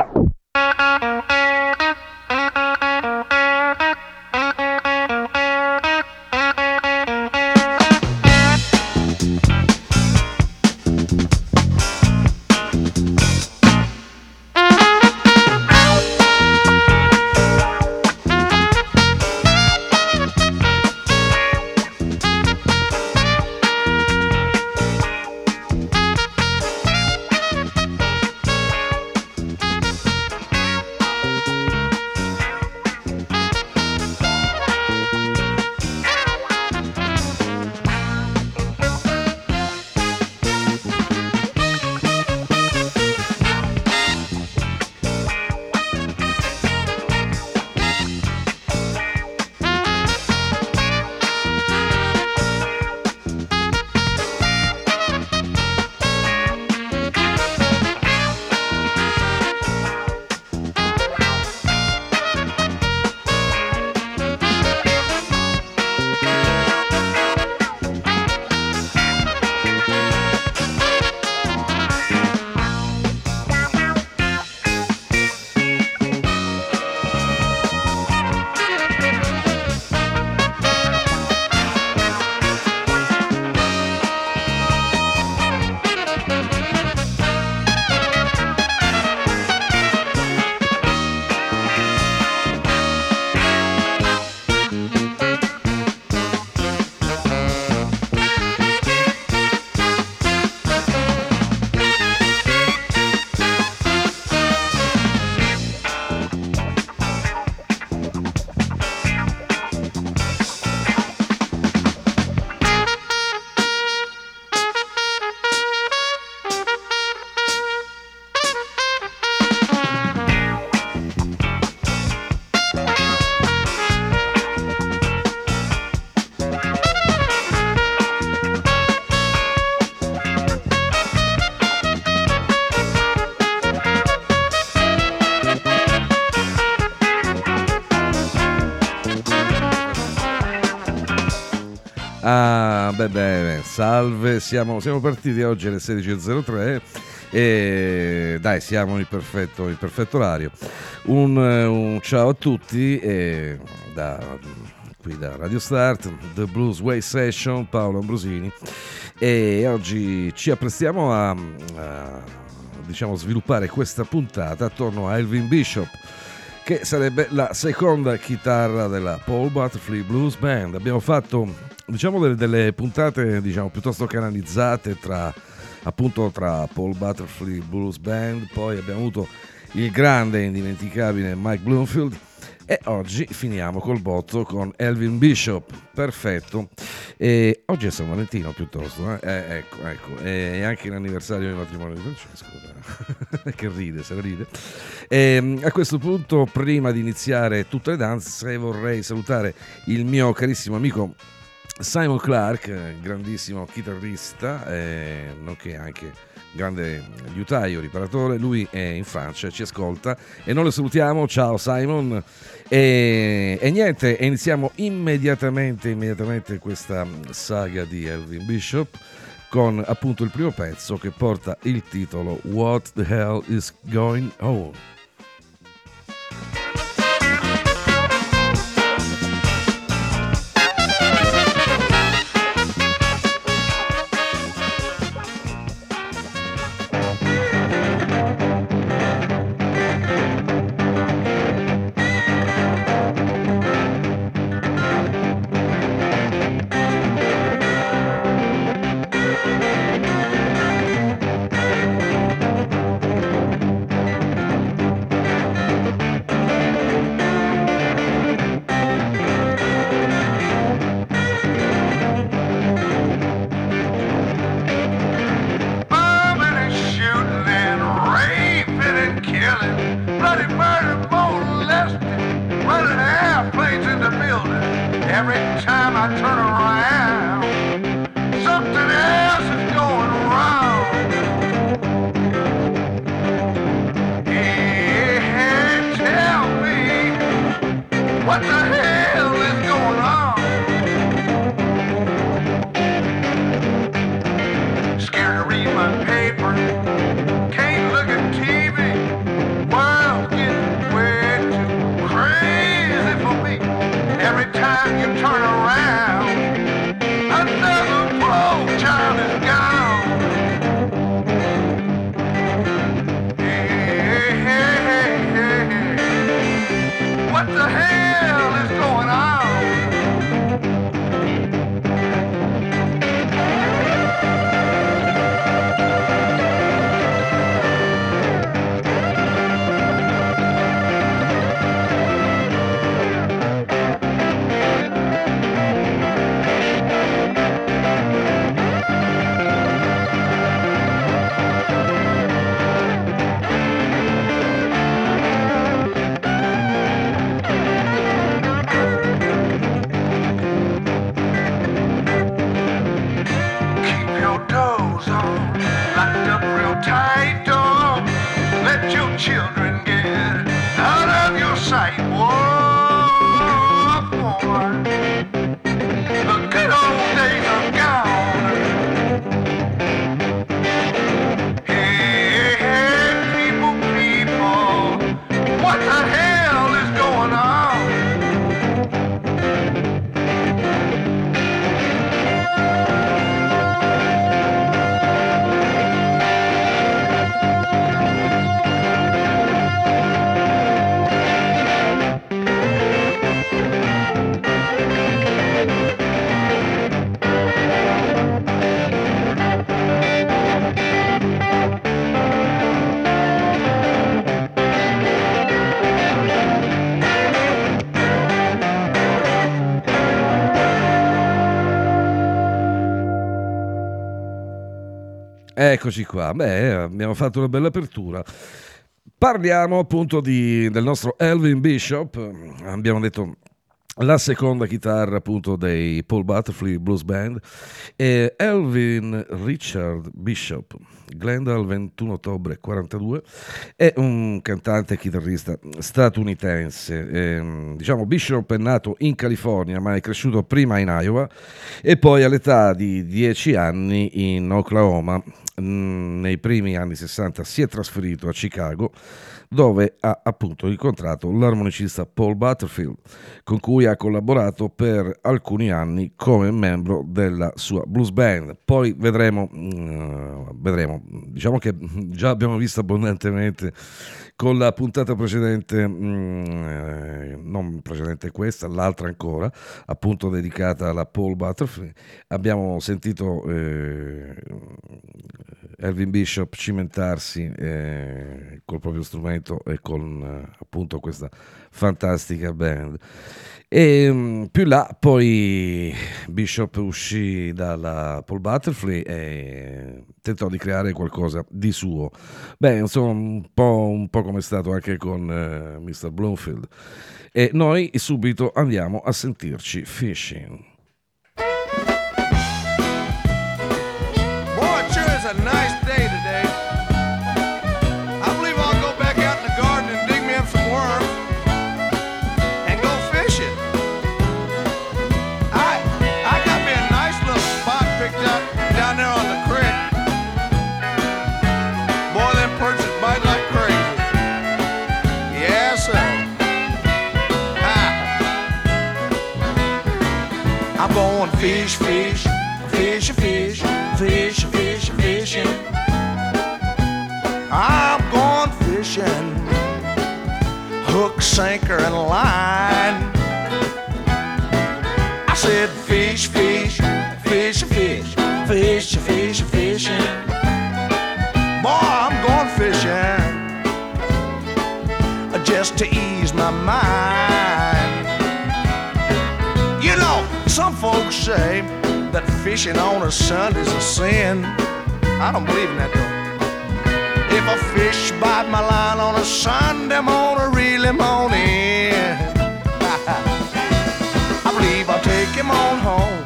Ah, salve, siamo, siamo partiti oggi alle 16.03 e dai, siamo in perfetto, in perfetto orario. Un, un, ciao a tutti e da, qui da Radio Start, The Blues Way Session, Paolo Ambrosini e oggi ci apprestiamo a, a diciamo, sviluppare questa puntata attorno a Elvin Bishop che sarebbe la seconda chitarra della Paul Butterfly Blues Band. Abbiamo fatto diciamo delle, delle puntate diciamo, piuttosto canalizzate tra appunto tra Paul Butterfly Blues Band, poi abbiamo avuto il grande e indimenticabile Mike Bloomfield e oggi finiamo col botto con Elvin Bishop, perfetto. E oggi è San Valentino piuttosto, eh? Eh, ecco, ecco, è anche l'anniversario del matrimonio di Francesco, che ride, se la ride. E, a questo punto, prima di iniziare tutte le danze, vorrei salutare il mio carissimo amico Simon Clark, grandissimo chitarrista, eh, nonché anche grande liutaio, riparatore, lui è in Francia, ci ascolta e noi lo salutiamo, ciao Simon e, e niente, iniziamo immediatamente, immediatamente questa saga di Elvin Bishop con appunto il primo pezzo che porta il titolo What the Hell is Going On? Eccoci qua, beh, abbiamo fatto una bella apertura. Parliamo appunto di, del nostro Elvin Bishop, abbiamo detto la seconda chitarra appunto dei Paul Butterfly Blues Band è Elvin Richard Bishop, Glendale 21 ottobre 42, è un cantante e chitarrista statunitense. Eh, diciamo Bishop è nato in California ma è cresciuto prima in Iowa e poi all'età di 10 anni in Oklahoma. Mm, nei primi anni 60 si è trasferito a Chicago dove ha appunto incontrato l'armonicista Paul Butterfield, con cui ha collaborato per alcuni anni come membro della sua blues band. Poi vedremo, uh, vedremo. diciamo che già abbiamo visto abbondantemente con la puntata precedente, eh, non precedente questa, l'altra ancora, appunto dedicata alla Paul Butterfield, abbiamo sentito eh, Elvin Bishop cimentarsi eh, col proprio strumento e con eh, appunto questa fantastica band. E mm, più là poi Bishop uscì dalla Paul Butterfly e tentò di creare qualcosa di suo. Beh, insomma, un po', un po come è stato anche con eh, Mr. Bloomfield. E noi subito andiamo a sentirci Fishing. Sinker, and line. I said fish, fish, fish, fish, fish, fish, fishing. Boy, I'm going fishing just to ease my mind. You know, some folks say that fishing on a Sunday's a sin. I don't believe in that though. If a fish bite my line on a Sunday, morning, really in. I believe I'll take him on home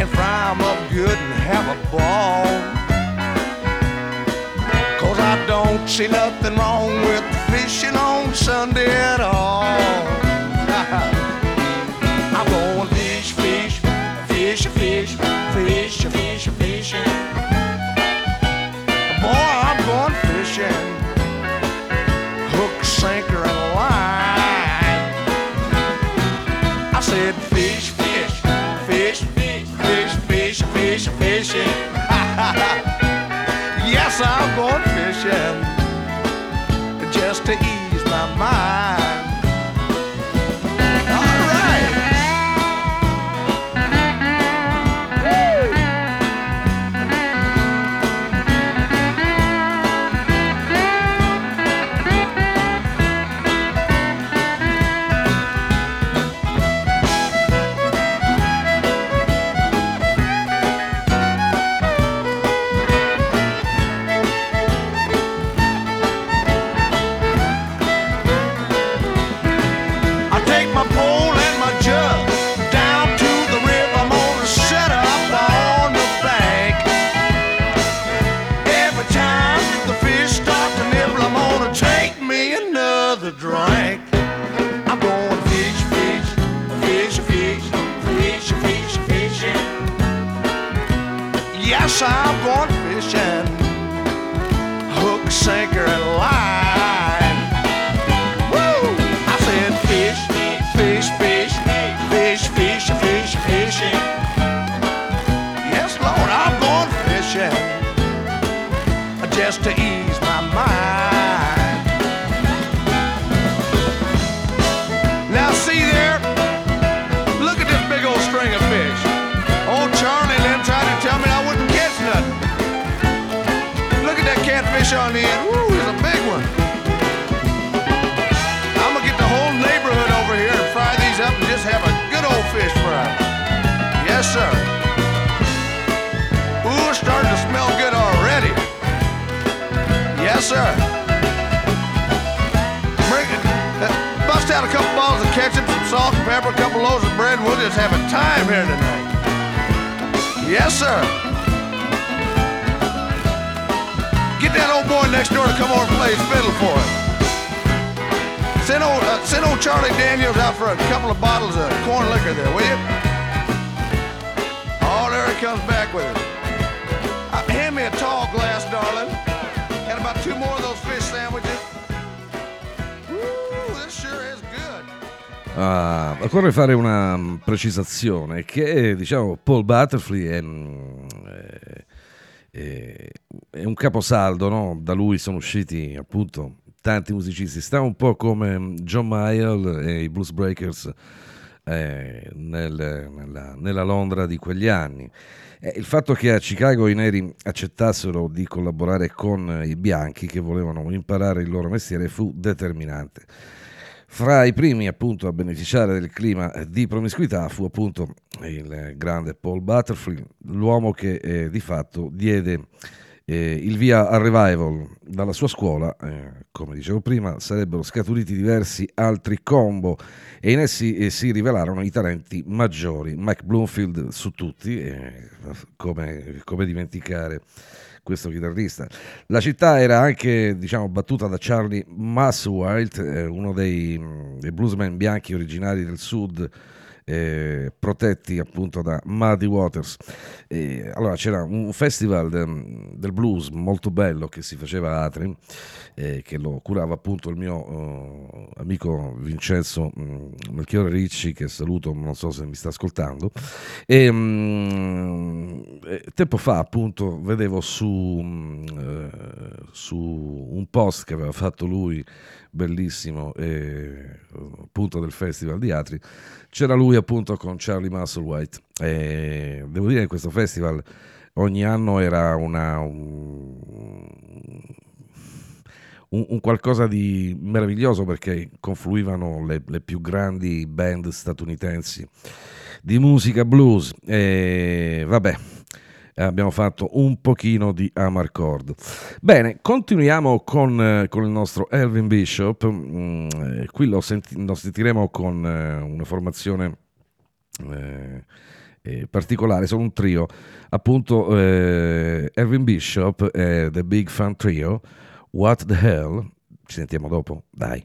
and fry him up good and have a ball. Cause I don't see nothing wrong with fishing on Sunday at all. Just to ease my mind. sidewalk Woo, it's a big one. I'm gonna get the whole neighborhood over here and fry these up and just have a good old fish fry. Yes, sir. Ooh, it's starting to smell good already. Yes, sir. Bring. Uh, bust out a couple bottles of ketchup, some salt and pepper, a couple loaves of bread, and we'll just have a time here tonight. Yes, sir. That old boy next door to come over and play his fiddle for us. Send old, uh, send old Charlie Daniels out for a couple of bottles of corn liquor there, will you? Oh, there he comes back with it. Uh, hand me a tall glass, darling. And about two more of those fish sandwiches. Woo, this sure is good. Ah, occorre fare una precisazione che diciamo Paul Butterfly è- è- è un caposaldo, no? da lui sono usciti appunto tanti musicisti, sta un po' come mm, John Mayall e i Blues Breakers eh, nel- nella, nella Londra di quegli anni. Eh, il fatto che a Chicago i neri accettassero di collaborare con i bianchi che volevano imparare il loro mestiere fu determinante. Fra i primi appunto a beneficiare del clima di promiscuità fu appunto il grande Paul Butterfly, l'uomo che eh, di fatto diede eh, il via al revival dalla sua scuola, eh, come dicevo prima, sarebbero scaturiti diversi altri combo e in essi eh, si rivelarono i talenti maggiori, Mike Bloomfield su tutti, eh, come, come dimenticare questo chitarrista. La città era anche diciamo, battuta da Charlie Musselwhite, eh, uno dei, mh, dei bluesman bianchi originari del sud, eh, protetti appunto da Muddy Waters. E, allora c'era un festival de- del blues molto bello che si faceva a Atri, eh, che lo curava appunto il mio eh, amico Vincenzo mh, Melchiorre Ricci, che saluto, non so se mi sta ascoltando. E, mh, eh, tempo fa appunto vedevo su, mh, eh, su un post che aveva fatto lui bellissimo eh, appunto del festival di Atri. C'era lui appunto con Charlie Musselwhite e devo dire che questo festival ogni anno era una, un, un- qualcosa di meraviglioso perché confluivano le, le più grandi band statunitensi di musica blues. E vabbè abbiamo fatto un pochino di Amarcord. Bene, continuiamo con, eh, con il nostro Elvin Bishop. Mm, eh, qui lo, senti- lo sentiremo con eh, una formazione eh, eh, particolare, sono un trio. Appunto, eh, Elvin Bishop The Big Fan Trio. What the hell? Ci sentiamo dopo, dai.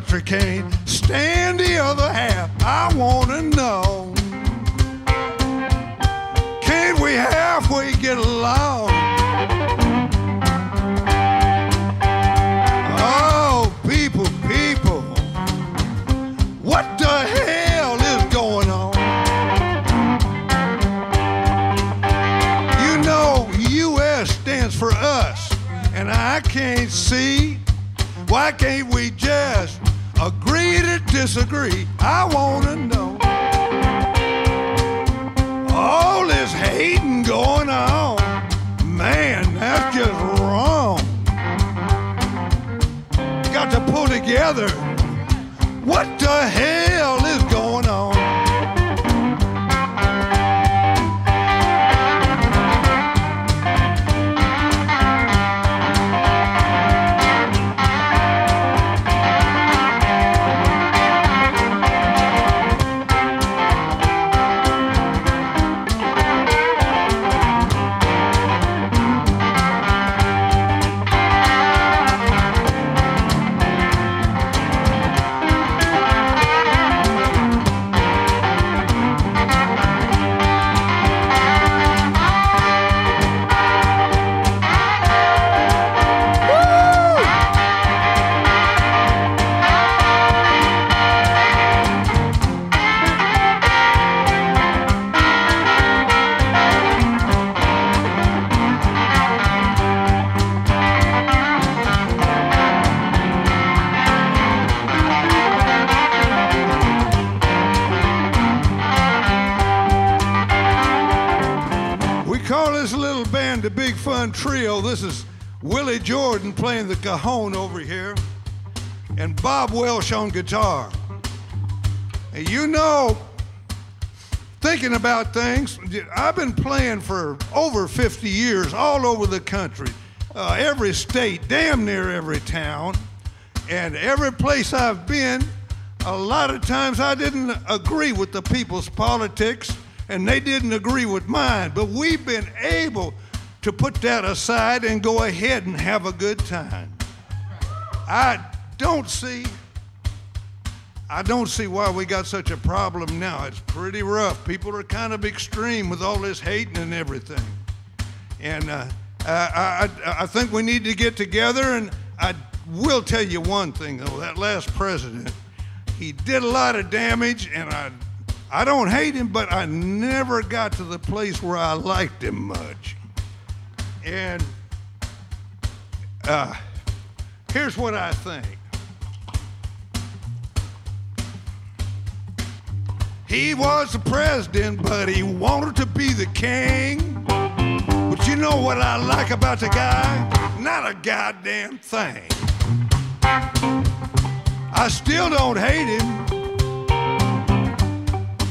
Country can't stand the other half. I wanna know. Can't we halfway get along? Oh, people, people. What the hell is going on? You know, U.S. stands for us, and I can't see why Why can't we just agree disagree? I wanna know. All this hating going on, man, that's just wrong. Got to pull together. What the hell on guitar. And you know, thinking about things, I've been playing for over 50 years all over the country, uh, every state, damn near every town, and every place I've been. A lot of times I didn't agree with the people's politics, and they didn't agree with mine, but we've been able to put that aside and go ahead and have a good time. I don't see I don't see why we got such a problem now. It's pretty rough. People are kind of extreme with all this hating and everything. And uh, I, I, I think we need to get together. And I will tell you one thing, though that last president, he did a lot of damage, and I, I don't hate him, but I never got to the place where I liked him much. And uh, here's what I think. He was the president, but he wanted to be the king. But you know what I like about the guy? Not a goddamn thing. I still don't hate him,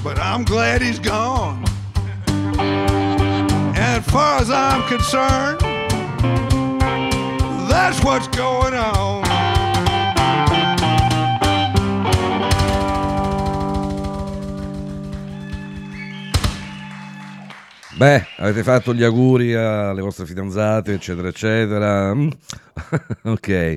but I'm glad he's gone. As far as I'm concerned, that's what's going on. Beh, avete fatto gli auguri alle vostre fidanzate, eccetera, eccetera. Mm. ok.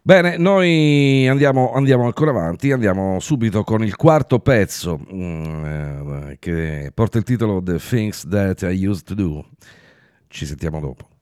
Bene, noi andiamo, andiamo ancora avanti, andiamo subito con il quarto pezzo mm, eh, che porta il titolo The Things That I Used to Do. Ci sentiamo dopo.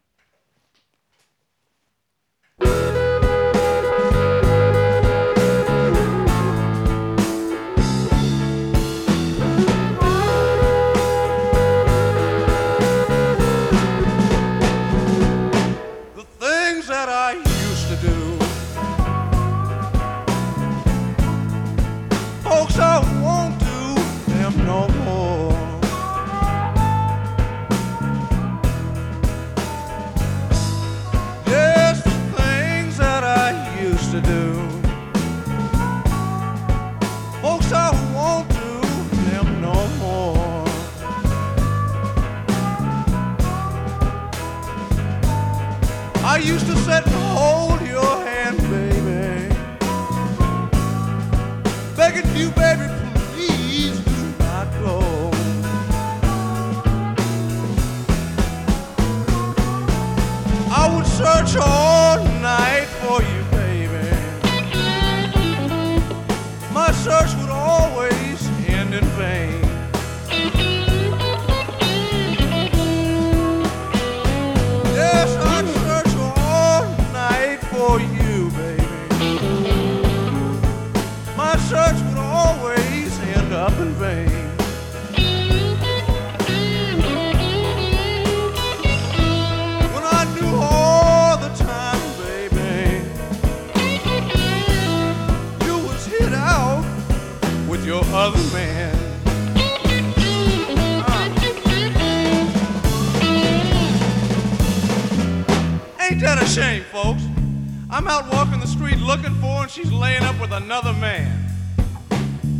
I'm out walking the street looking for her and she's laying up with another man.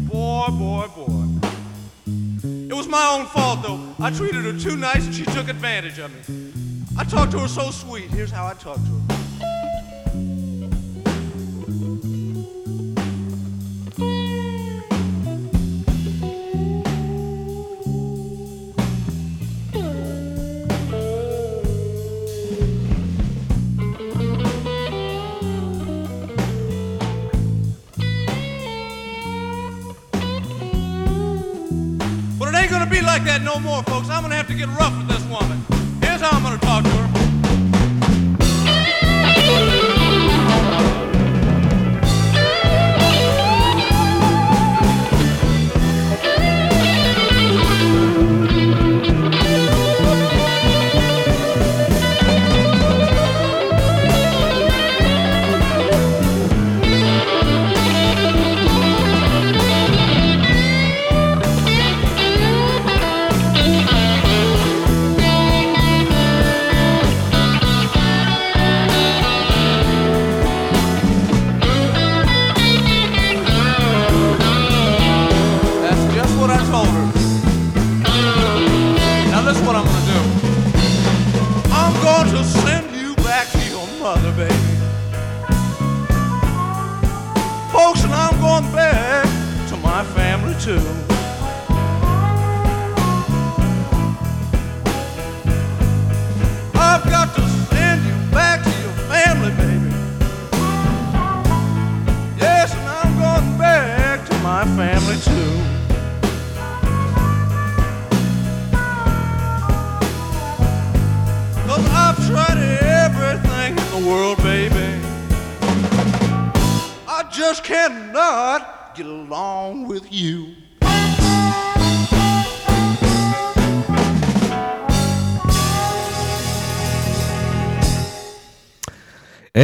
Boy, boy, boy. It was my own fault, though. I treated her too nice and she took advantage of me. I talked to her so sweet. Here's how I talked to her. Like that no more, folks. I'm gonna have to get rough with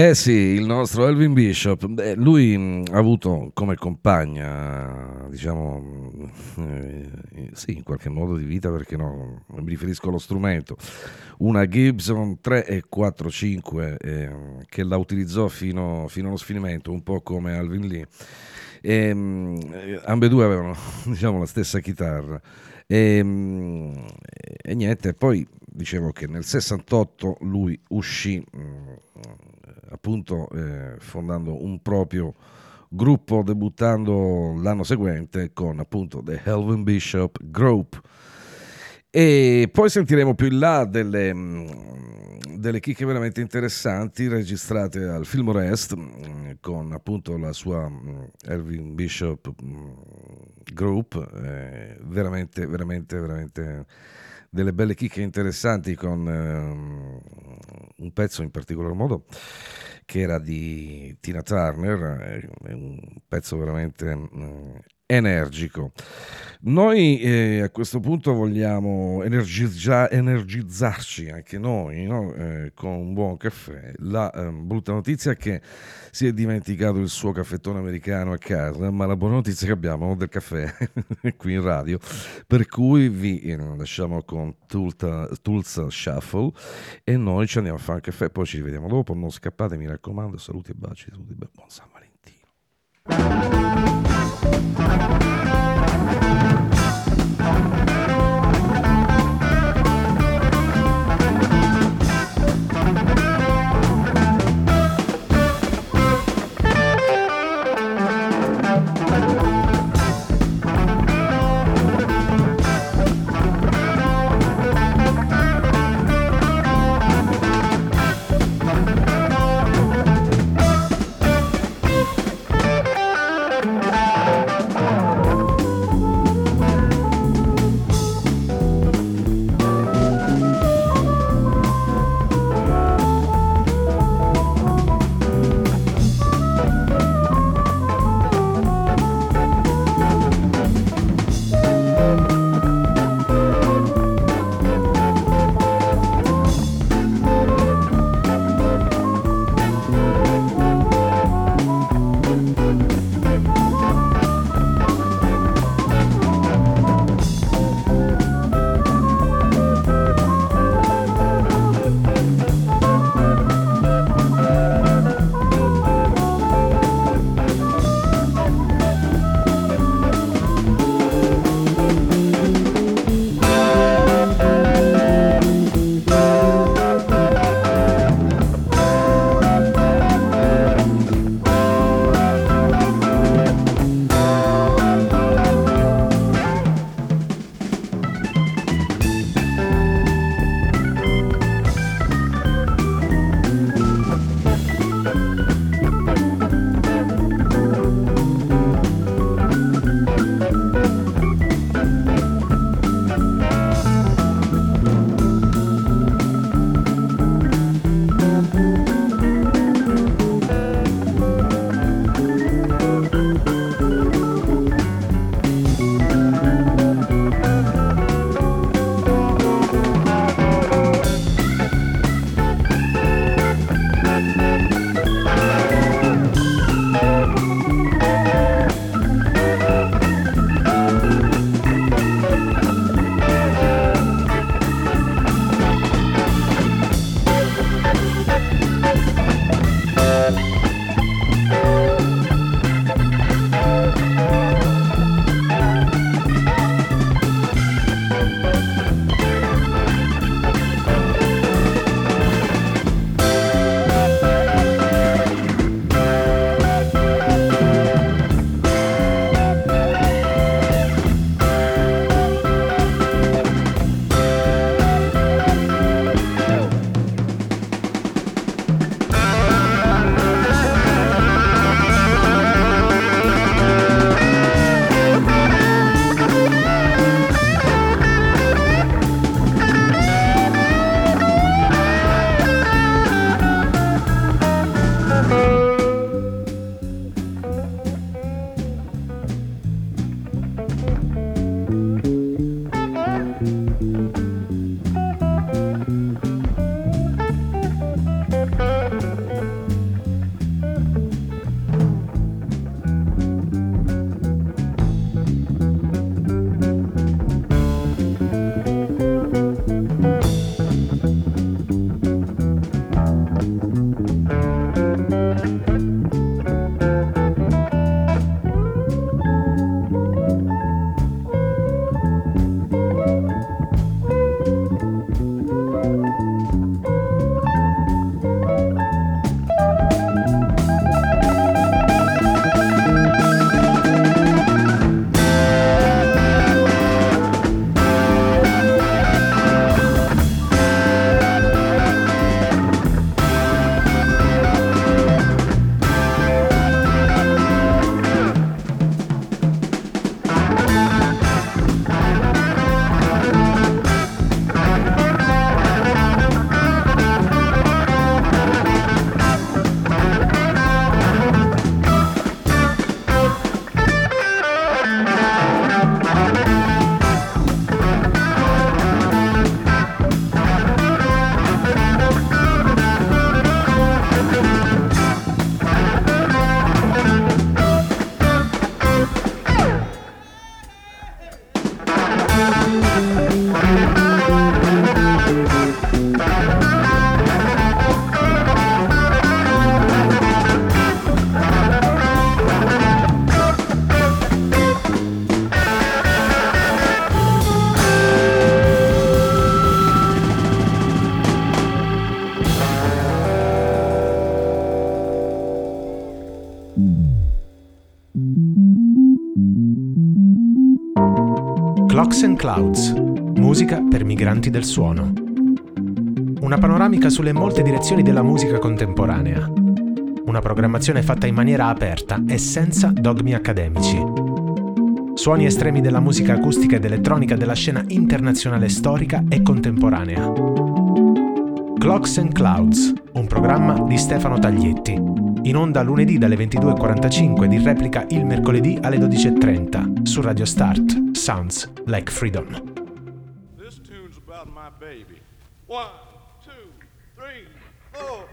Eh sì, il nostro Elvin Bishop, beh, lui mh, ha avuto come compagna, diciamo, eh, sì, in qualche modo di vita, perché no, mi riferisco allo strumento, una Gibson 3 e 45 eh, che la utilizzò fino, fino, allo sfinimento, un po' come Alvin Lee. E, mh, ambedue avevano, diciamo, la stessa chitarra. E, mh, e niente, poi dicevo che nel 68 lui uscì appunto eh, fondando un proprio gruppo, debuttando l'anno seguente con appunto The Helvin Bishop Group. E poi sentiremo più in là delle, mm, delle chicche veramente interessanti registrate al Film Rest mm, con appunto la sua mm, Elvin Bishop Group, eh, veramente, veramente, veramente delle belle chicche interessanti con eh, un pezzo in particolar modo che era di Tina Turner, è un pezzo veramente mm, energico. Noi eh, a questo punto vogliamo energizza- energizzarci anche noi no? eh, con un buon caffè. La eh, brutta notizia è che si è dimenticato il suo caffettone americano a casa, ma la buona notizia è che abbiamo del caffè qui in radio, per cui vi eh, lasciamo con Tulsa, Tulsa Shuffle e noi ci andiamo a fare un caffè, poi ci rivediamo dopo, non scappate, mi raccomando, saluti e baci, tutti, buon San Thank you. Clouds, musica per migranti del suono. Una panoramica sulle molte direzioni della musica contemporanea. Una programmazione fatta in maniera aperta e senza dogmi accademici. Suoni estremi della musica acustica ed elettronica della scena internazionale storica e contemporanea. Clocks and Clouds, un programma di Stefano Taglietti, in onda lunedì dalle 22.45 di replica il mercoledì alle 12.30 su Radio Start. Sounds like freedom. This tune's about my baby. One, two, three, four.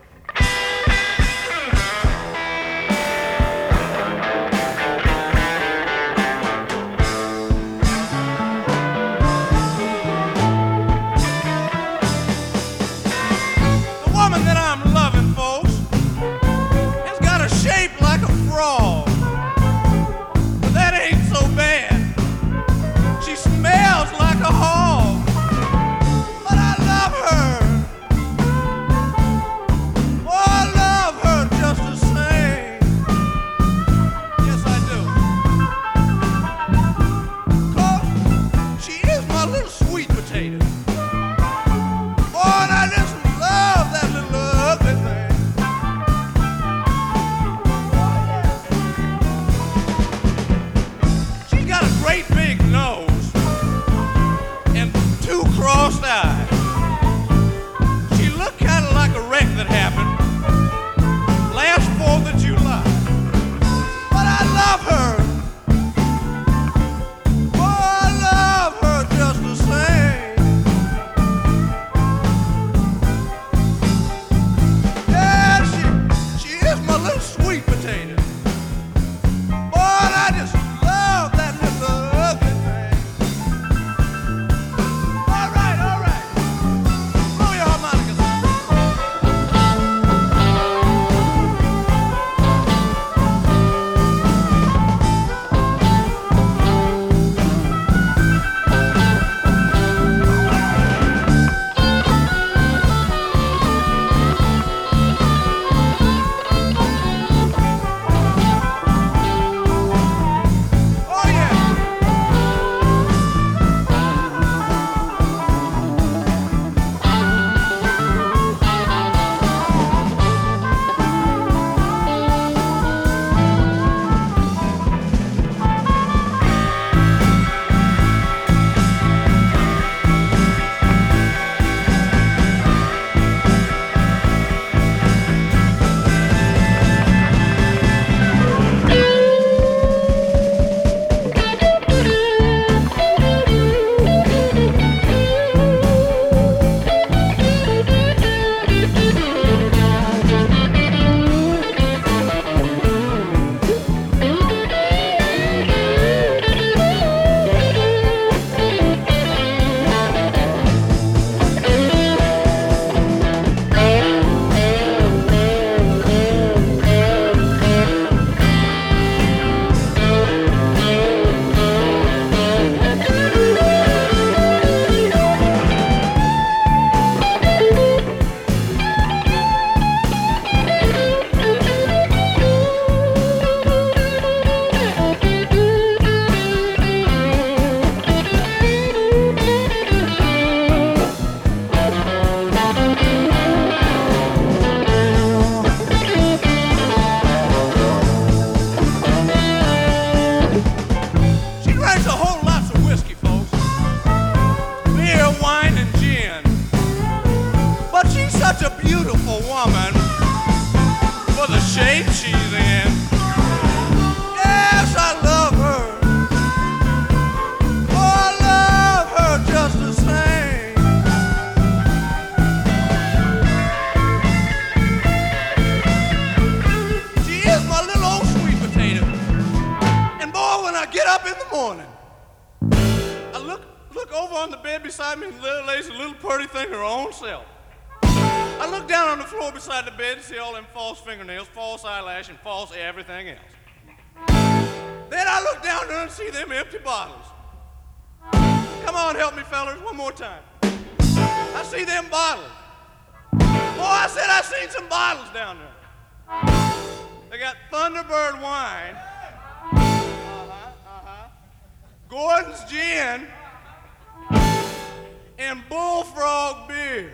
And bullfrog beer.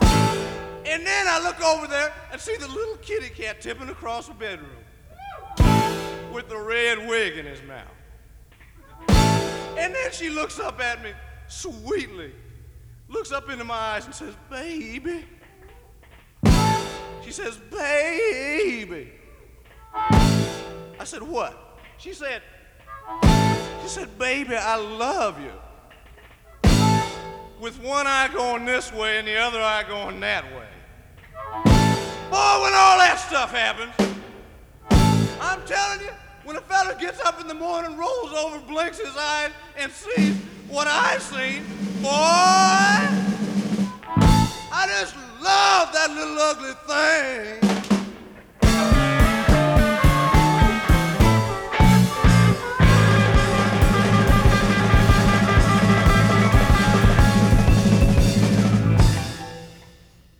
And then I look over there and see the little kitty cat tipping across the bedroom with the red wig in his mouth. And then she looks up at me sweetly, looks up into my eyes and says, Baby. She says, Baby. I said, What? She said, She said, Baby, I love you. With one eye going this way and the other eye going that way. Boy, when all that stuff happens, I'm telling you, when a fella gets up in the morning, rolls over, blinks his eyes, and sees what I've seen, boy, I just love that little ugly thing.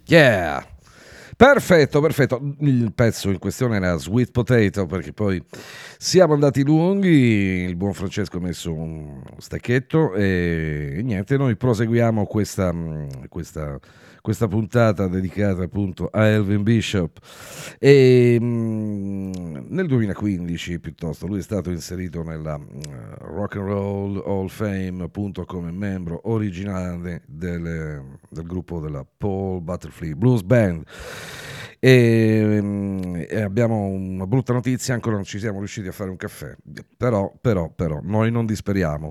Yeah! Perfetto, perfetto. Il pezzo in questione era Sweet Potato perché poi siamo andati lunghi, il buon Francesco ha messo un stacchetto e niente, noi proseguiamo questa, questa, questa puntata dedicata appunto a Elvin Bishop. E mh, nel 2015 piuttosto lui è stato inserito nella uh, Rock and Roll Hall of Fame appunto come membro originale del, del gruppo della Paul Butterfly Blues Band. E, mm, e abbiamo una brutta notizia, ancora non ci siamo riusciti a fare un caffè, però, però, però noi non disperiamo.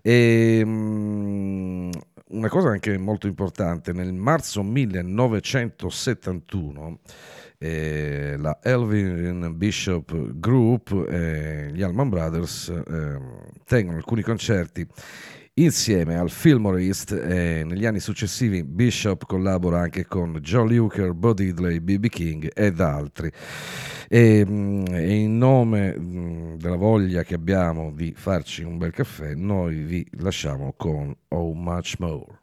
E, mm, una cosa anche molto importante, nel marzo 1971 eh, la Elvin Bishop Group e gli Allman Brothers eh, tengono alcuni concerti Insieme al Fillmore East eh, negli anni successivi Bishop collabora anche con John Luker, Bo Diddley, B.B. King ed altri. E, e in nome mh, della voglia che abbiamo di farci un bel caffè, noi vi lasciamo con Oh Much More.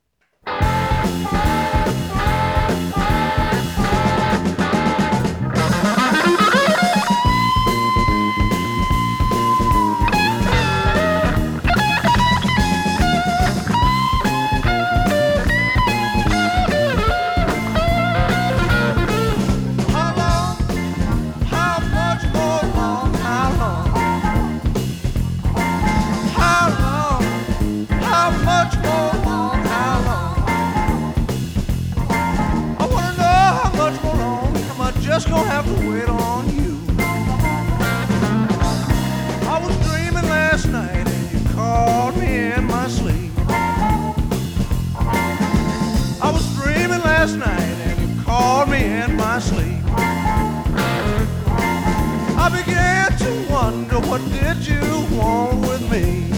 Did you want with me?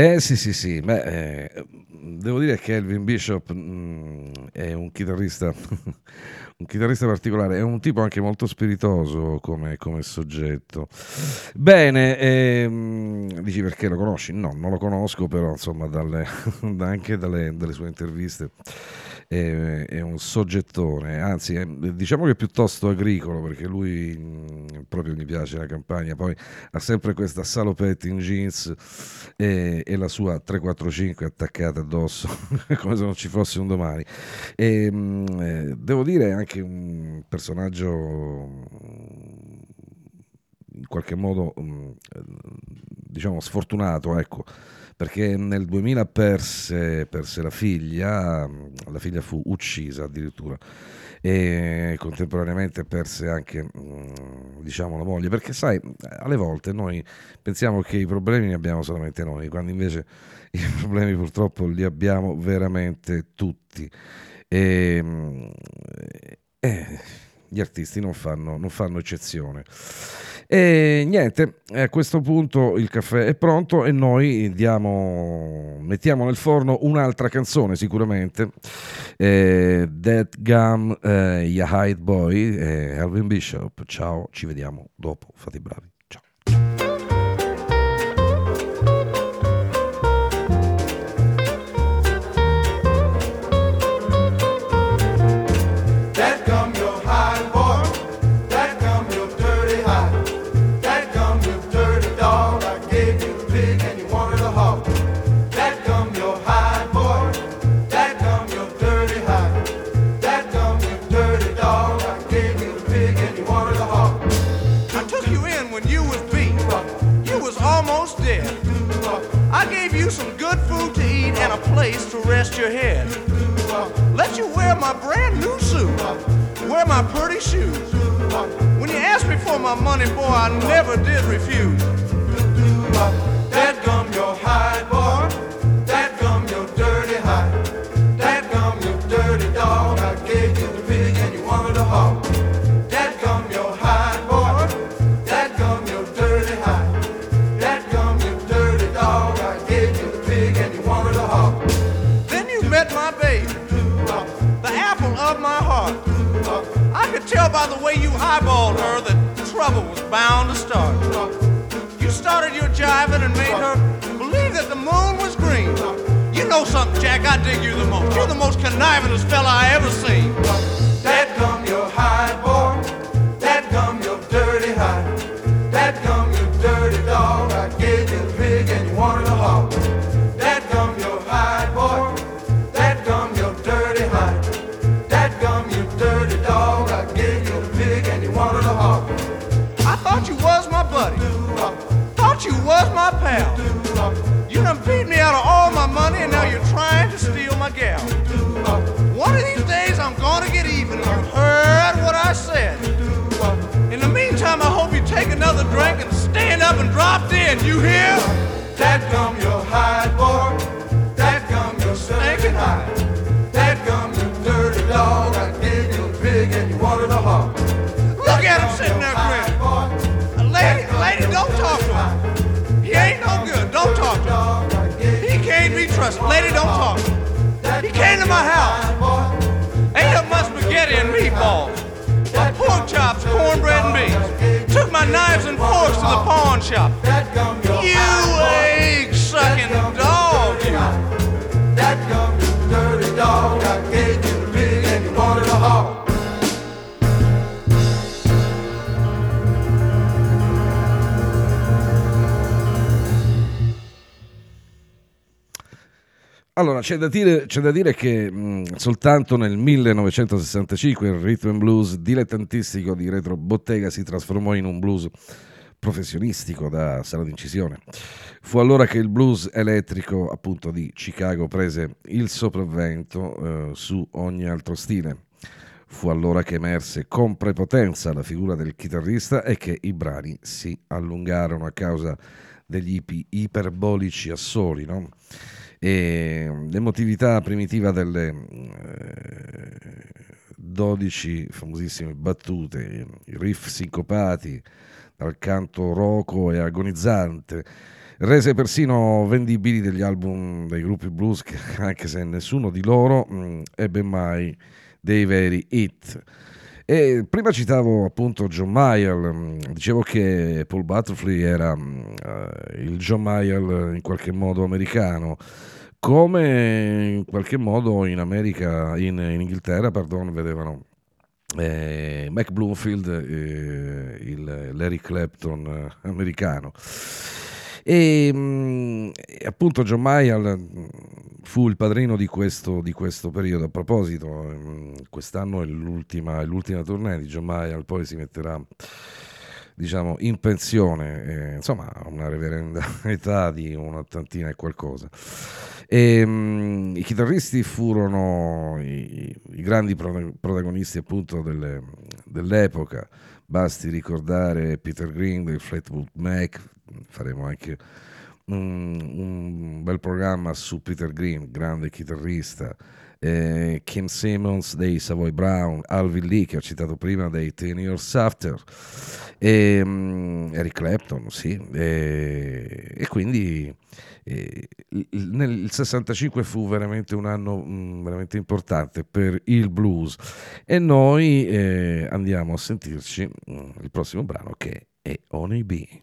Eh sì sì sì, beh, eh, devo dire che Elvin Bishop mm, è un chitarrista, un chitarrista particolare, è un tipo anche molto spiritoso come, come soggetto. Bene, ehm, dici perché lo conosci? No, non lo conosco, però insomma dalle, anche dalle, dalle sue interviste è, è un soggettone, anzi è, diciamo che è piuttosto agricolo perché lui mh, proprio gli piace la campagna, poi ha sempre questa salopette in jeans e, e la sua 345 attaccata addosso come se non ci fosse un domani. E, mh, eh, devo dire è anche un personaggio in qualche modo mh, diciamo sfortunato, ecco. Perché nel 2000 perse, perse, la figlia, la figlia fu uccisa addirittura. E contemporaneamente perse anche mm, diciamo la moglie. Perché sai alle volte noi pensiamo che i problemi li abbiamo solamente noi quando invece i problemi purtroppo li abbiamo veramente tutti. E, mm, e gli artisti non fanno, non fanno eccezione e niente, a questo punto il caffè è pronto e noi diamo, mettiamo nel forno un'altra canzone sicuramente. Eh, Dead Gum, eh, Yahide Boy, eh, Alvin Bishop. Ciao, ci vediamo dopo, fate i bravi. My brand new suit, wear my pretty shoes. When you asked me for my money, boy, I never did refuse. By the way you eyeballed her that trouble was bound to start. You started your jiving and made her believe that the moon was green. You know something, Jack, I dig you the most. You're the most connivingest fella I ever seen. Lady, don't talk. He came to my house. ate up my spaghetti and meatballs. My pork chops, cornbread and beans. Took my knives and forks to the pawn shop. C'è da dire, c'è da dire che mh, soltanto nel 1965 il rhythm blues dilettantistico di Retro Bottega si trasformò in un blues professionistico da sala d'incisione. Fu allora che il blues elettrico, appunto, di Chicago prese il sopravvento eh, su ogni altro stile. Fu allora che emerse con prepotenza la figura del chitarrista e che i brani si allungarono a causa degli iperbolici assoli, no? E l'emotività primitiva delle eh, 12 famosissime battute, i riff sincopati dal canto roco e agonizzante, rese persino vendibili degli album dei gruppi blues, anche se nessuno di loro mh, mm, ebbe mai dei veri hit. E prima citavo appunto John Mayer, mm, dicevo che Paul Butterfly era uh, il John Mayer in qualche modo americano, come in qualche modo in America, in, in Inghilterra, pardon, vedevano eh, Mac Bloomfield, eh, il Larry Clapton eh, americano. E, mh, mm, appunto John Mayer fu il padrino di questo, di questo periodo. A proposito, mh, mm, quest'anno è l'ultima, è l'ultima tournée di John Mayer, poi si metterà diciamo in pensione, eh, insomma una reverenda età di un'ottantina e qualcosa. E, mh, mm, I chitarristi furono i, i grandi protagonisti appunto delle, dell'epoca, basti ricordare Peter Green dei Flatwood Mac, faremo anche un, un bel programma su Peter Green, grande chitarrista, eh, Kim Simmons dei Savoy Brown, Alvin Lee che ho citato prima dei Ten Years After, e, um, Eric Clapton, sì, e, e quindi eh, nel 65 fu veramente un anno mh, mm, veramente importante per il blues e noi eh, andiamo a sentirci mh, mm, il prossimo brano che è Honey Bee.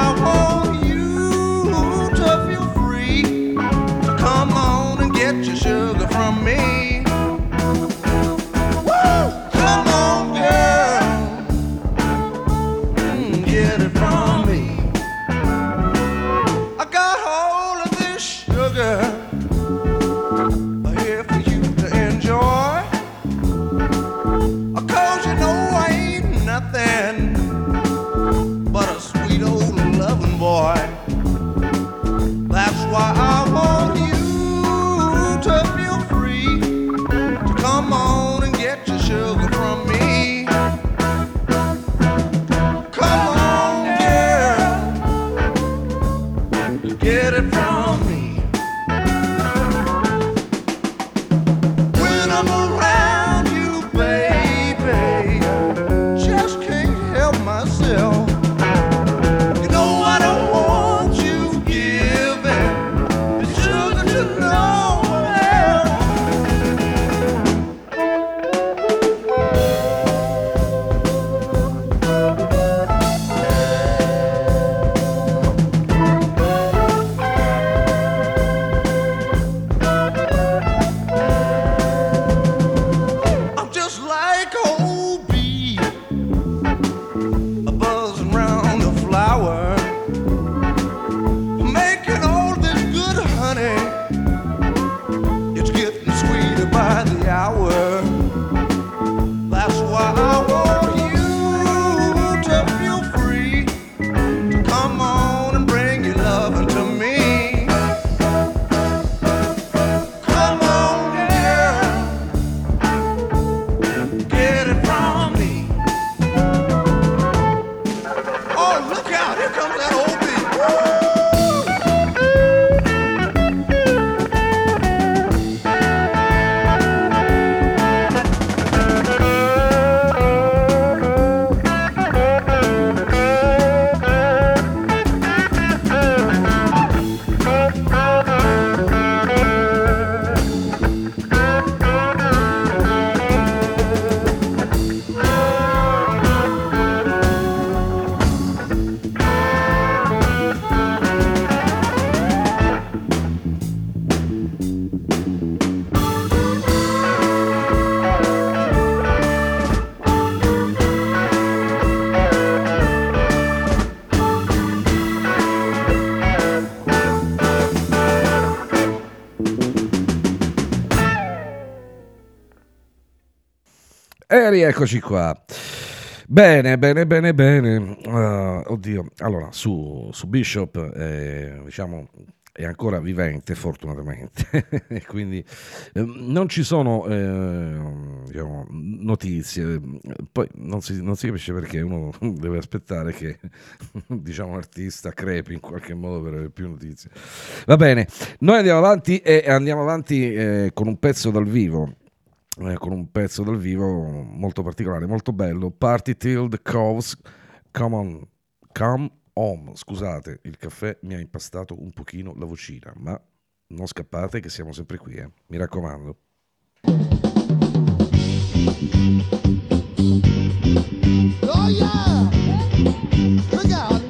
rieccoci qua. Bene, bene, bene, bene. Uh, oddio, allora, su, su Bishop, eh, diciamo, è ancora vivente fortunatamente quindi eh, non ci sono eh, diciamo, notizie poi non si, non si, capisce perché uno deve aspettare che diciamo l'artista crepi in qualche modo per avere più notizie va bene noi andiamo avanti e andiamo avanti eh, con un pezzo dal vivo eh, con un pezzo dal vivo molto particolare molto bello Party Till the Coves Come on Come Home, scusate, il caffè mi ha impastato un pochino la vocina, ma non scappate che siamo sempre qui, eh. mi raccomando. Oh yeah! Look out!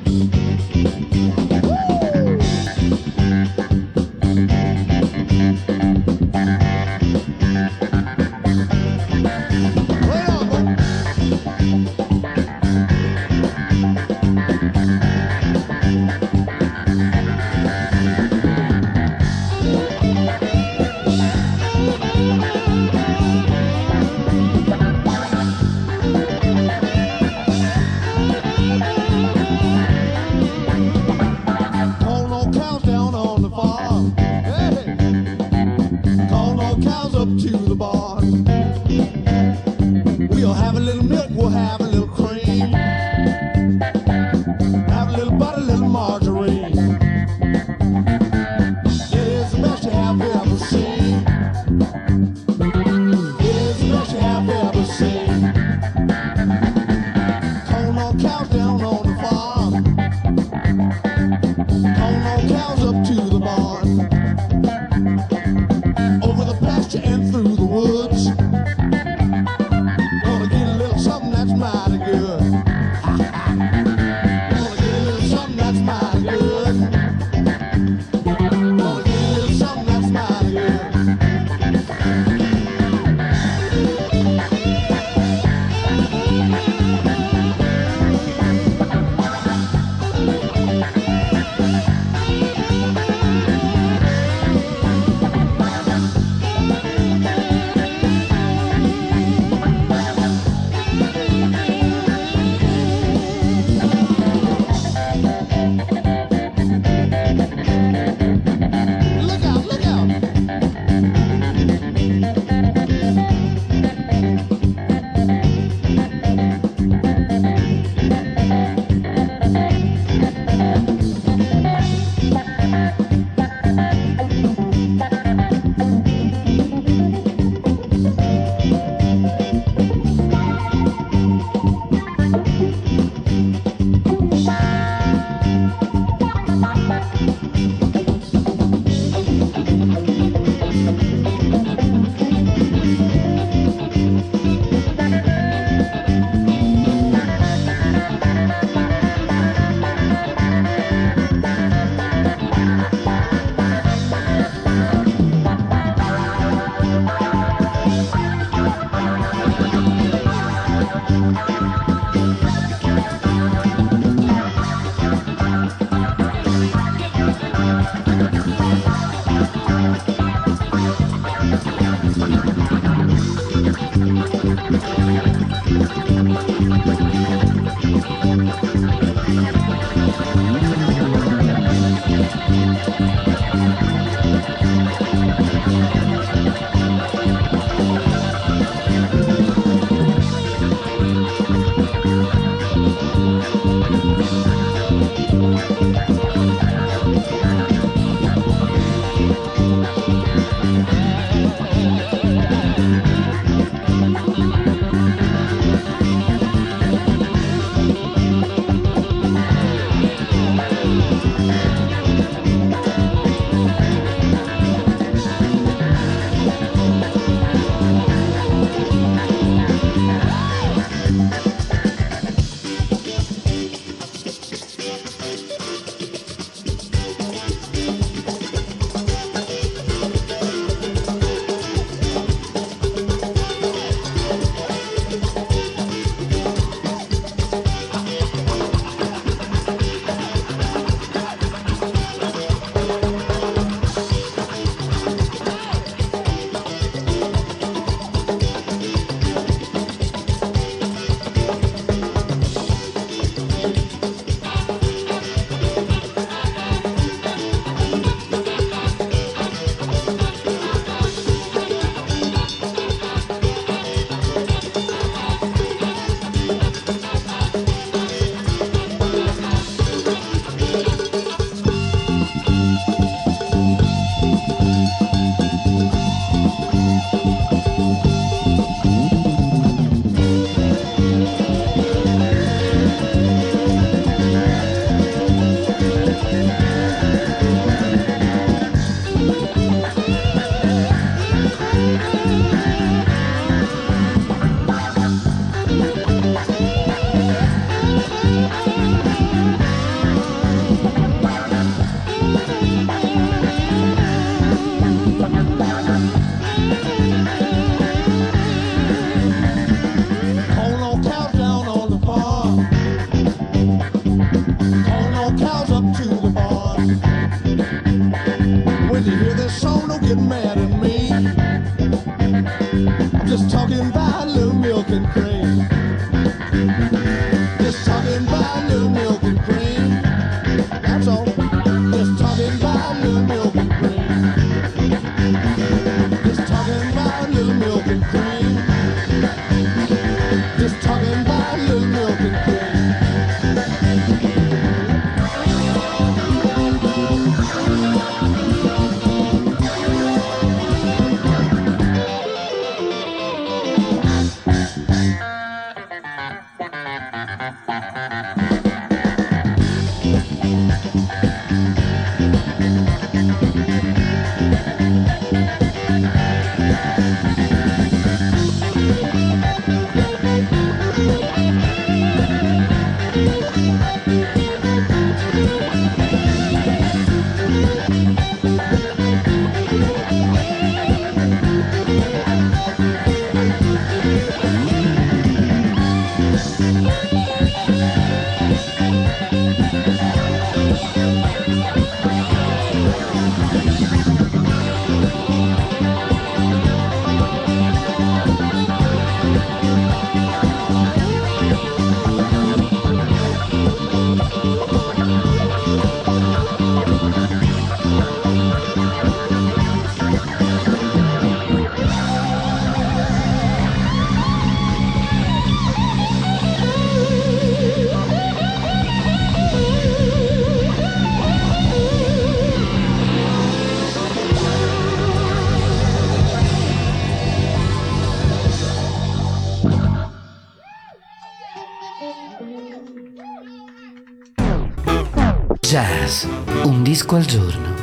Jazz, un disco al giorno.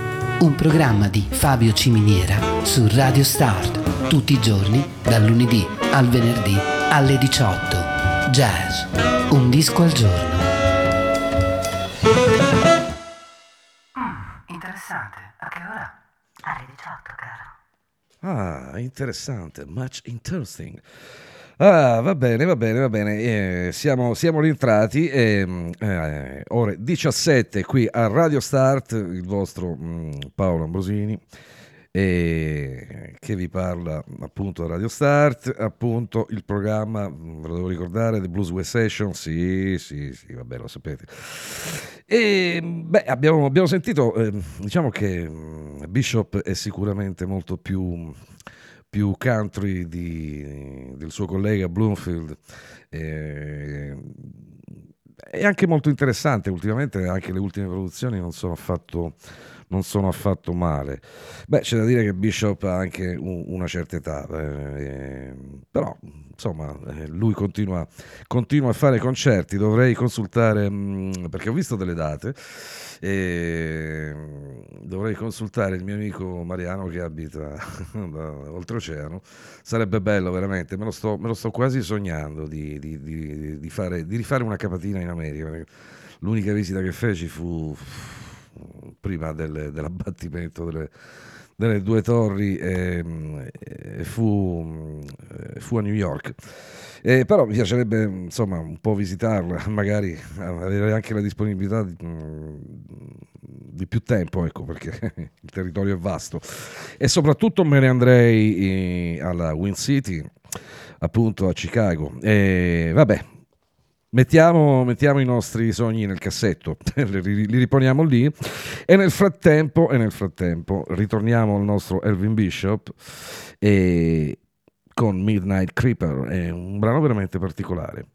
Un programma di Fabio Ciminiera su Radio Start, tutti i giorni, dal lunedì al venerdì alle 18. Jazz, un disco al giorno. Mm, interessante. A che ora? Alle 18, caro. Ah, interessante, much interesting. Ah, va bene, va bene, va bene. Eh, siamo, siamo rientrati. Eh, eh, ore 17 qui a Radio Start, il vostro mh, mm, Paolo Ambrosini. che vi parla appunto a Radio Start, appunto il programma, mm, ve lo devo ricordare, The Blues West Session, sì, sì, sì, vabbè, lo sapete. E beh, abbiamo, abbiamo sentito, eh, diciamo che mm, Bishop è sicuramente molto più più country di, del suo collega Bloomfield. Eh, è anche molto interessante, ultimamente anche le ultime produzioni non sono affatto, non sono affatto male. Beh, c'è da dire che Bishop ha anche un, una certa età, eh, però insomma eh, lui continua, continua, a fare concerti, dovrei consultare, mm, perché ho visto delle date, e dovrei consultare il mio amico Mariano che abita oltreoceano. Sarebbe bello veramente, me lo sto, me lo sto quasi sognando di, di, di, di, fare, di rifare una capatina in America. L'unica visita che feci fu prima del, dell'abbattimento delle, delle due torri eh, fu, fu, a New York. Eh, però mi piacerebbe insomma un po' visitarla, magari avere anche la disponibilità di, di più tempo, ecco, perché il territorio è vasto. E soprattutto me ne andrei eh, alla Wind City, appunto a Chicago. E vabbè, Mettiamo, mettiamo, i nostri sogni nel cassetto, li, riponiamo lì e nel, frattempo, e nel frattempo ritorniamo al nostro Elvin Bishop e con Midnight Creeper, è un brano veramente particolare.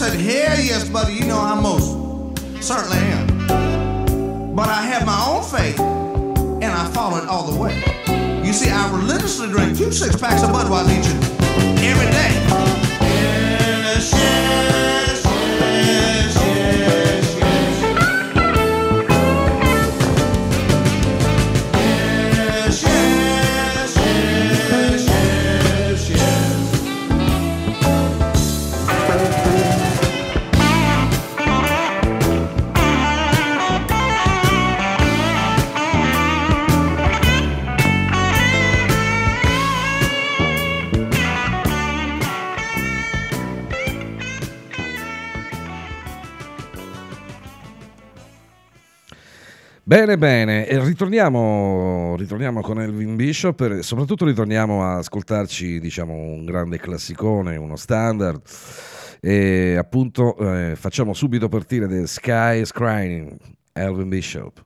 said, Hell yes, buddy, you know I most certainly am. But I have my own faith and I follow it all the way. You see, I religiously drink two six packs of Budweiser each every day. Bene, bene, e ritorniamo, ritorniamo, con Elvin Bishop e soprattutto ritorniamo a ascoltarci diciamo, un grande classicone, uno standard e appunto eh, facciamo subito partire The Sky Scrying, Elvin Bishop.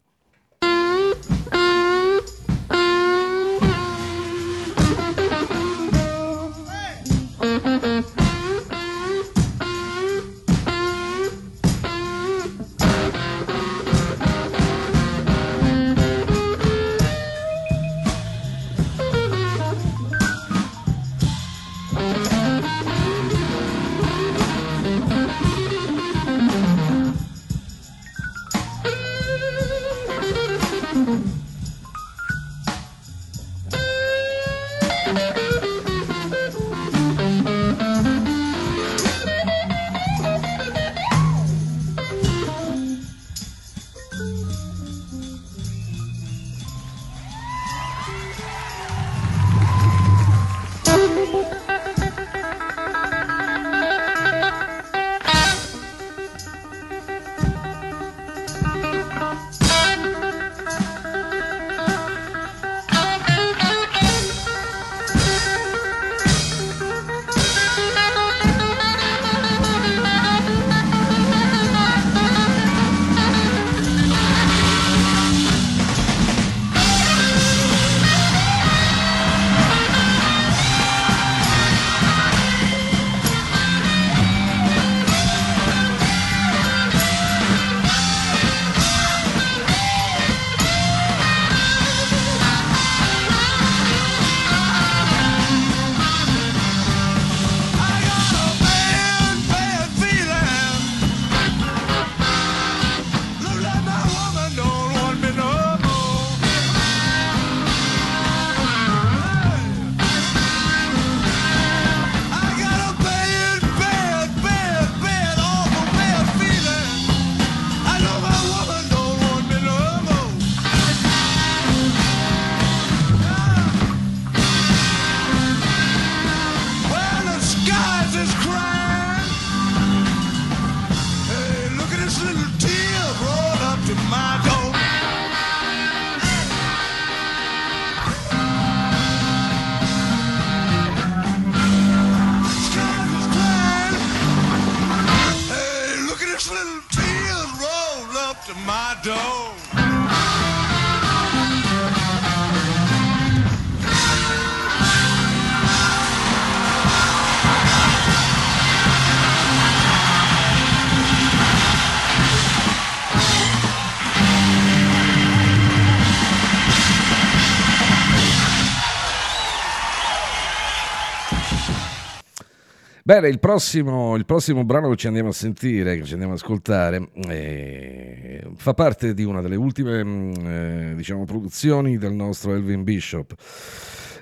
Bene, il prossimo, il prossimo, brano che ci andiamo a sentire, che ci andiamo ad ascoltare, eh, fa parte di una delle ultime mm, eh, diciamo, produzioni del nostro Elvin Bishop.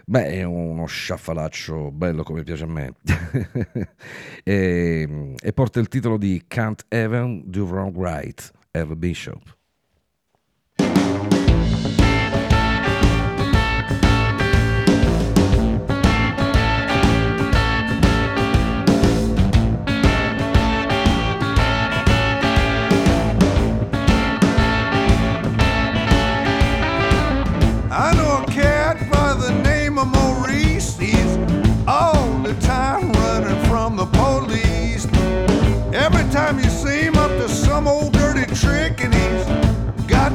Beh, è uno sciaffalaccio bello come piace a me. e, e, porta il titolo di Can't Even Do Wrong Right, Elvin Bishop.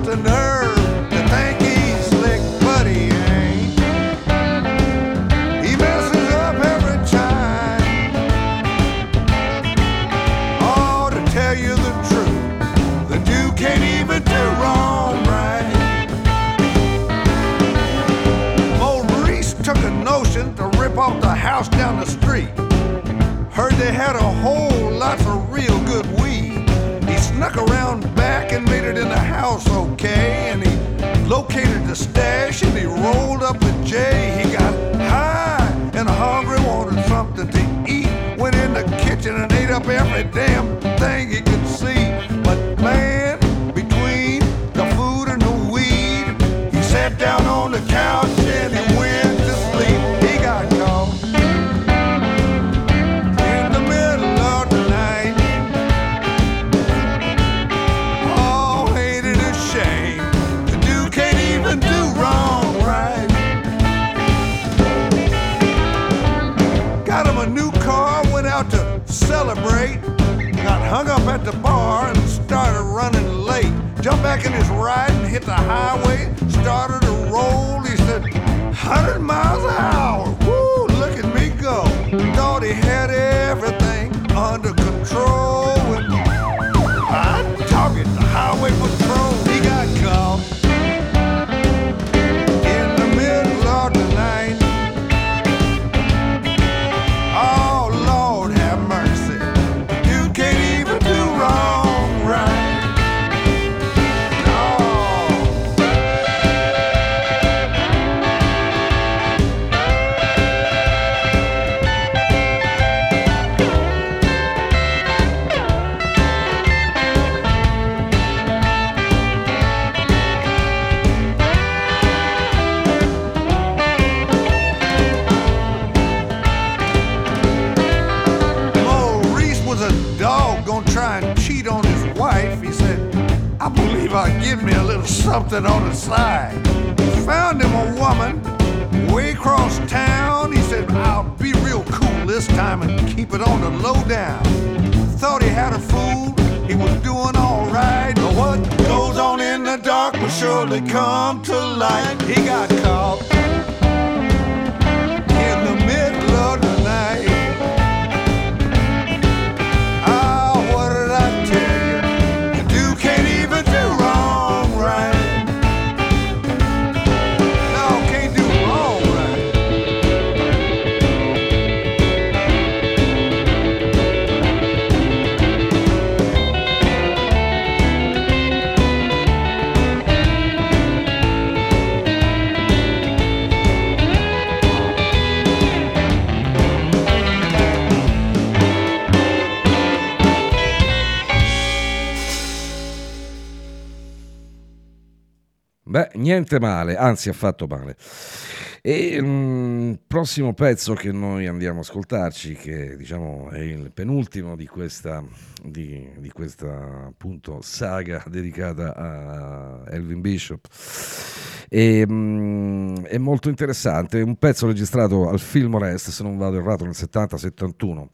The nerve he's slick, but he ain't. He messes up every time. Oh, to tell you the truth, the can't even do wrong right. Reese took a notion to rip off the house down the street. Heard they had a whole lot of real good weed. Snuck around back and made it in the house okay. And he located the stash and he rolled up a J. He got high and hungry, wanted something to eat. Went in the kitchen and ate up every damn thing he could see. In his ride and hit the highway, started to roll. He said, 100 miles an hour. Something on the side. Found him a woman way across town. He said, I'll be real cool this time and keep it on the low down. Thought he had her fooled, he was doing alright. But what goes on in the dark will surely come to light. He got caught Beh, niente male, anzi ha fatto male. E il prossimo pezzo che noi andiamo a ascoltarci, che diciamo è il penultimo di questa, di, di questa appunto saga dedicata a Elvin Bishop, e, mm, è molto interessante, è un pezzo registrato al Filmorest, se non vado errato, nel 70-71.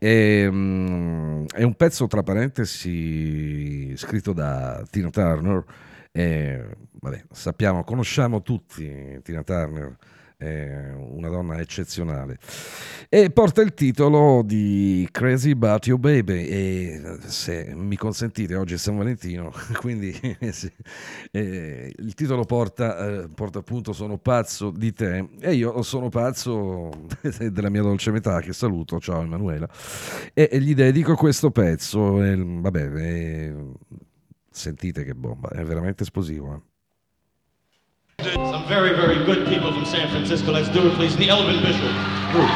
E, mm, è un pezzo tra parentesi scritto da Tina Turner. E, vabbè, sappiamo, conosciamo tutti Tina Turner, è una donna eccezionale. E porta il titolo di Crazy About You Baby. E se mi consentite, oggi è San Valentino, quindi eh, il titolo porta, eh, porta appunto Sono pazzo di te. E io sono pazzo della mia dolce metà, che saluto, ciao Emanuela. E, e gli dedico questo pezzo. vabbè, è- sentite che bomba, è veramente esplosivo. eh. Some very, very good people from San Francisco. Let's do it, please. The Elvin Bishop group.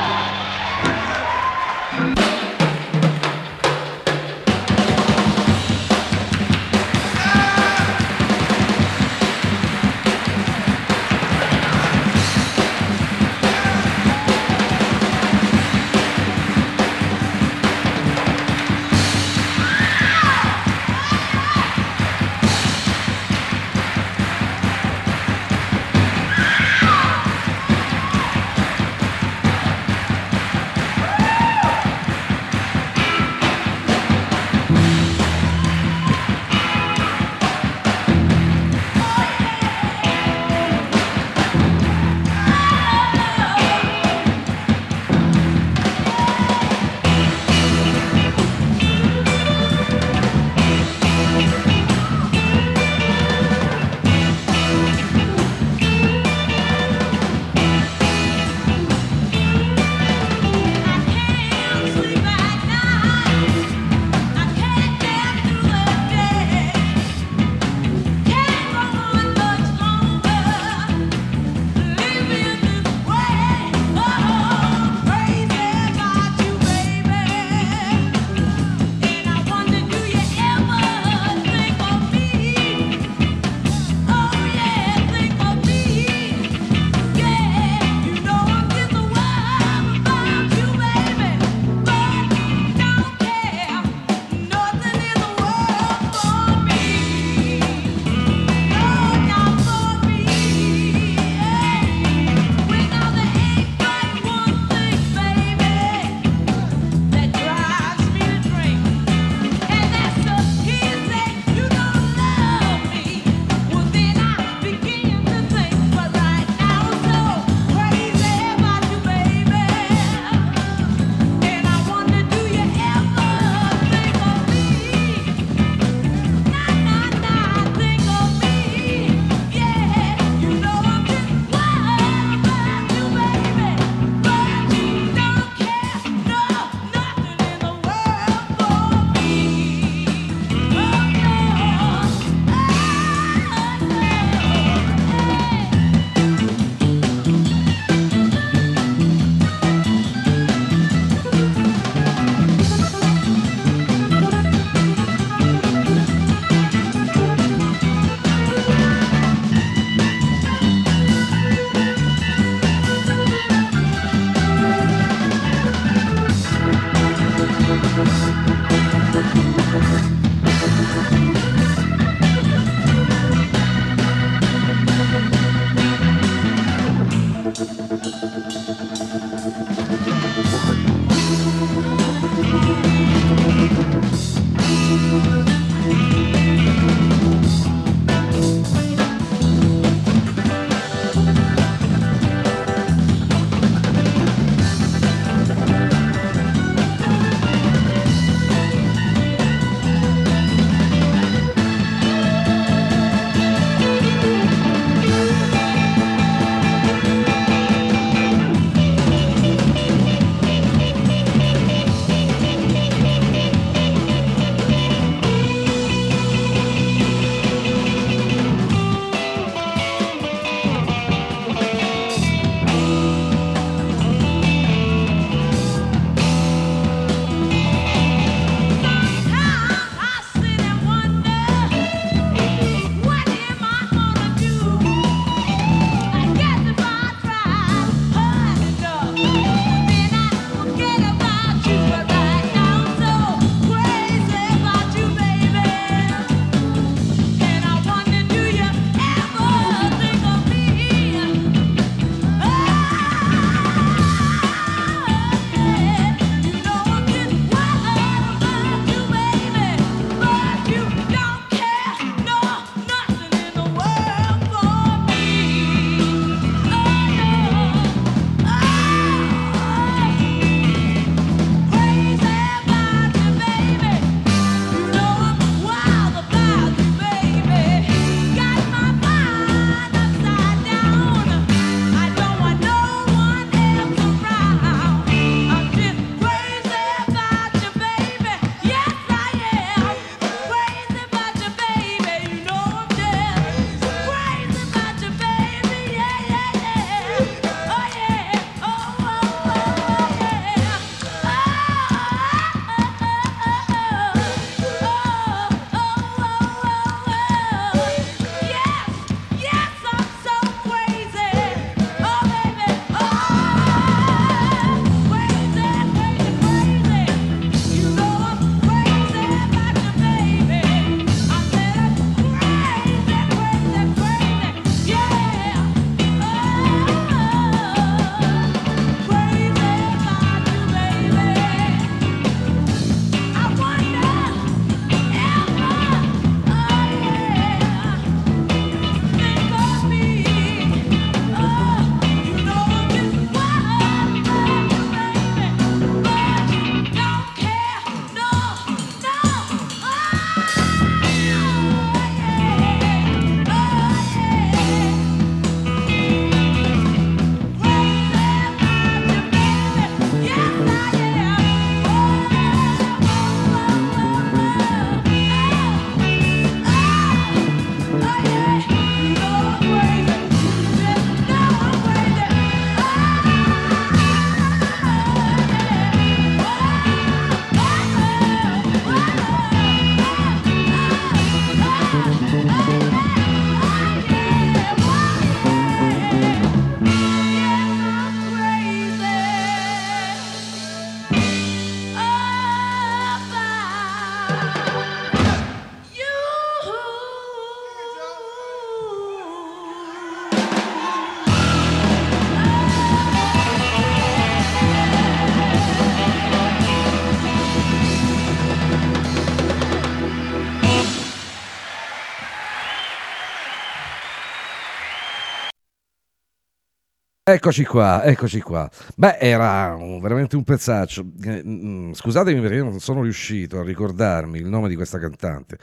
Eccoci qua, eccoci qua. Beh, era un- veramente un pezzaccio. Eh, mm, Scusatemi perché non sono riuscito a ricordarmi il nome di questa cantante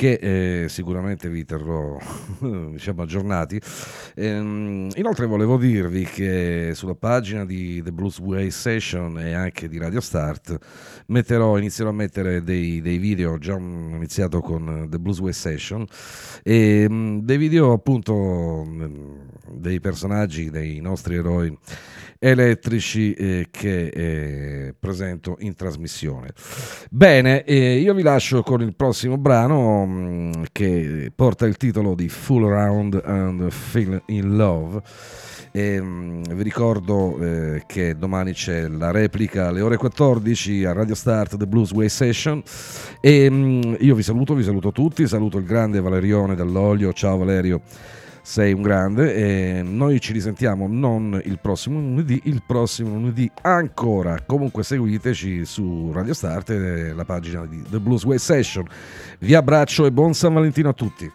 che eh, sicuramente vi terrò diciamo, aggiornati. Ehm, inoltre volevo dirvi che sulla pagina di The Blues Way Session e anche di Radio Start metterò, inizierò a mettere dei, dei video, già mm, iniziato con The Blues Way Session, e, mm, dei video appunto mm, dei personaggi, dei nostri eroi elettrici eh, che eh, presento in trasmissione. Bene, eh, io vi lascio con il prossimo brano mh, che porta il titolo di Full Around and Feel in Love. E, mh, vi ricordo eh, che domani c'è la replica alle ore 14 a Radio Start The Blues Way Session. E mh, io vi saluto, vi saluto tutti, saluto il grande Valerione dall'Olio, ciao Valerio sei un grande e noi ci risentiamo non il prossimo lunedì, il prossimo lunedì ancora. Comunque seguiteci su Radio Start e la pagina di The Blues Way Session. Vi abbraccio e buon San Valentino a tutti.